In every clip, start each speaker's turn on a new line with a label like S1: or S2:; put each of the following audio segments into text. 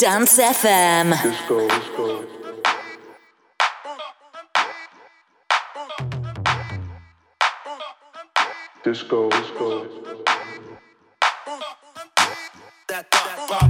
S1: Dance FM. Disco, disco. Disco, disco. Disco,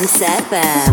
S1: Dance FM.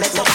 S2: Let's go.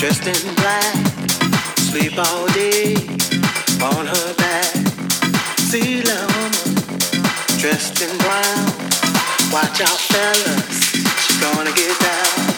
S3: dressed in black, sleep all day on her back. See a woman dressed in brown. Watch out, fellas, she gonna get down.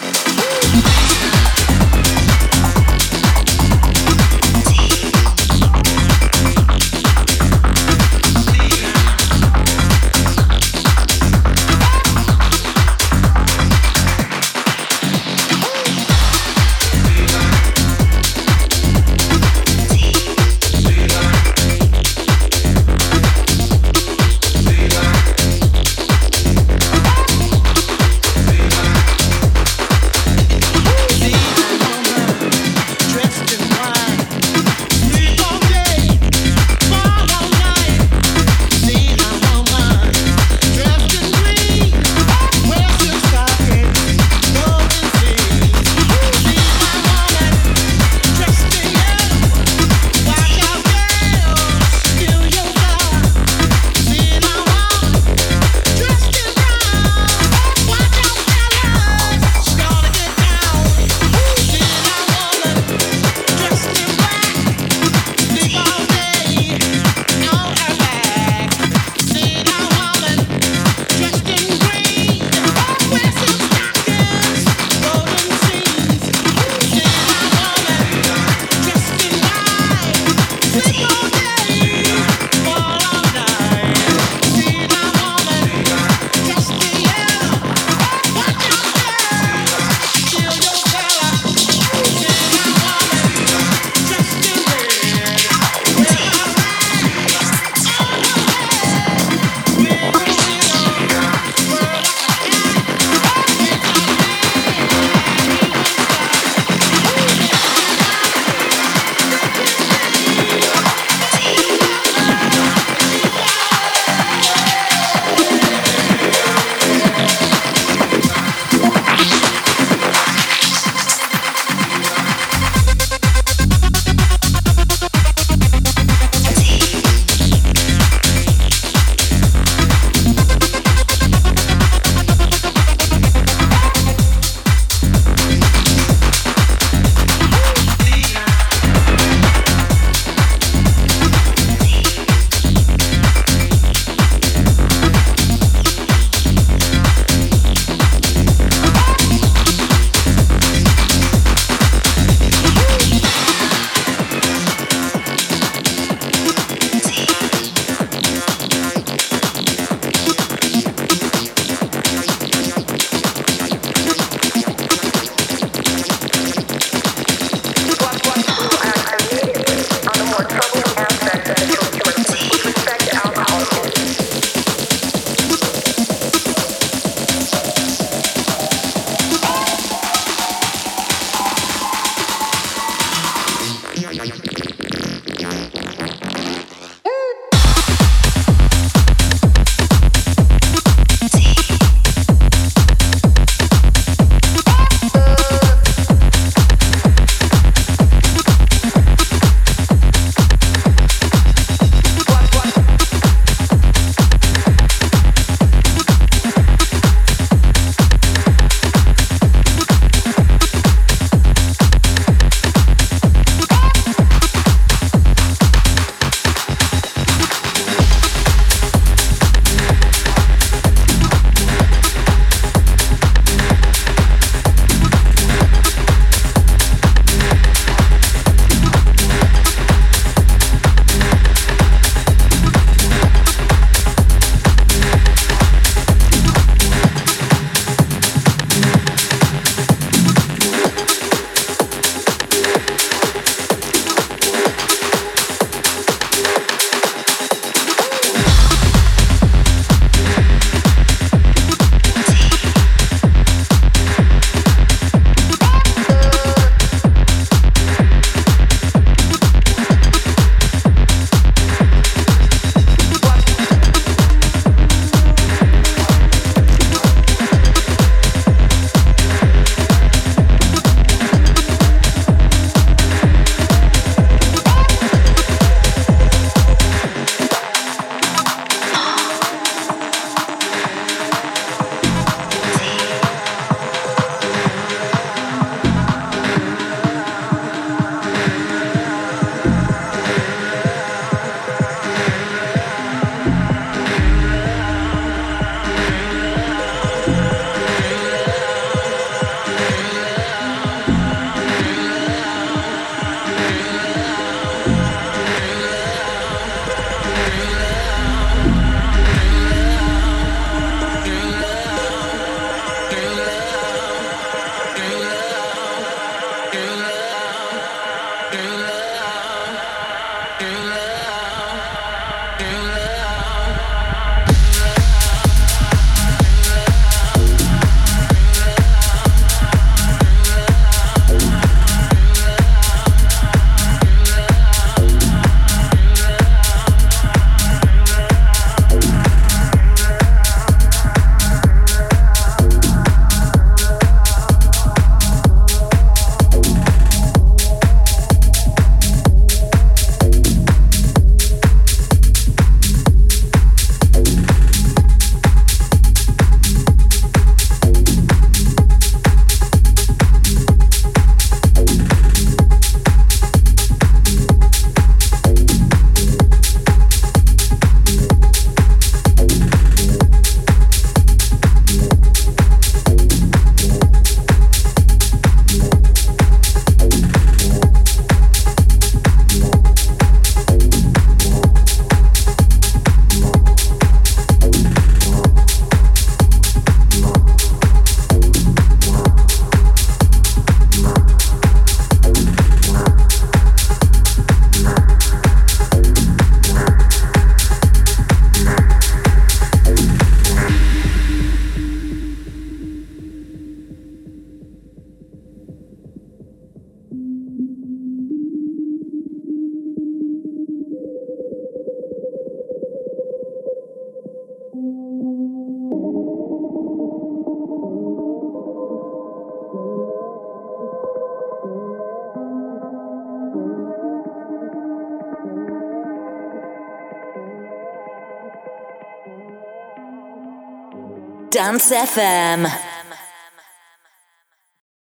S1: Dance FM.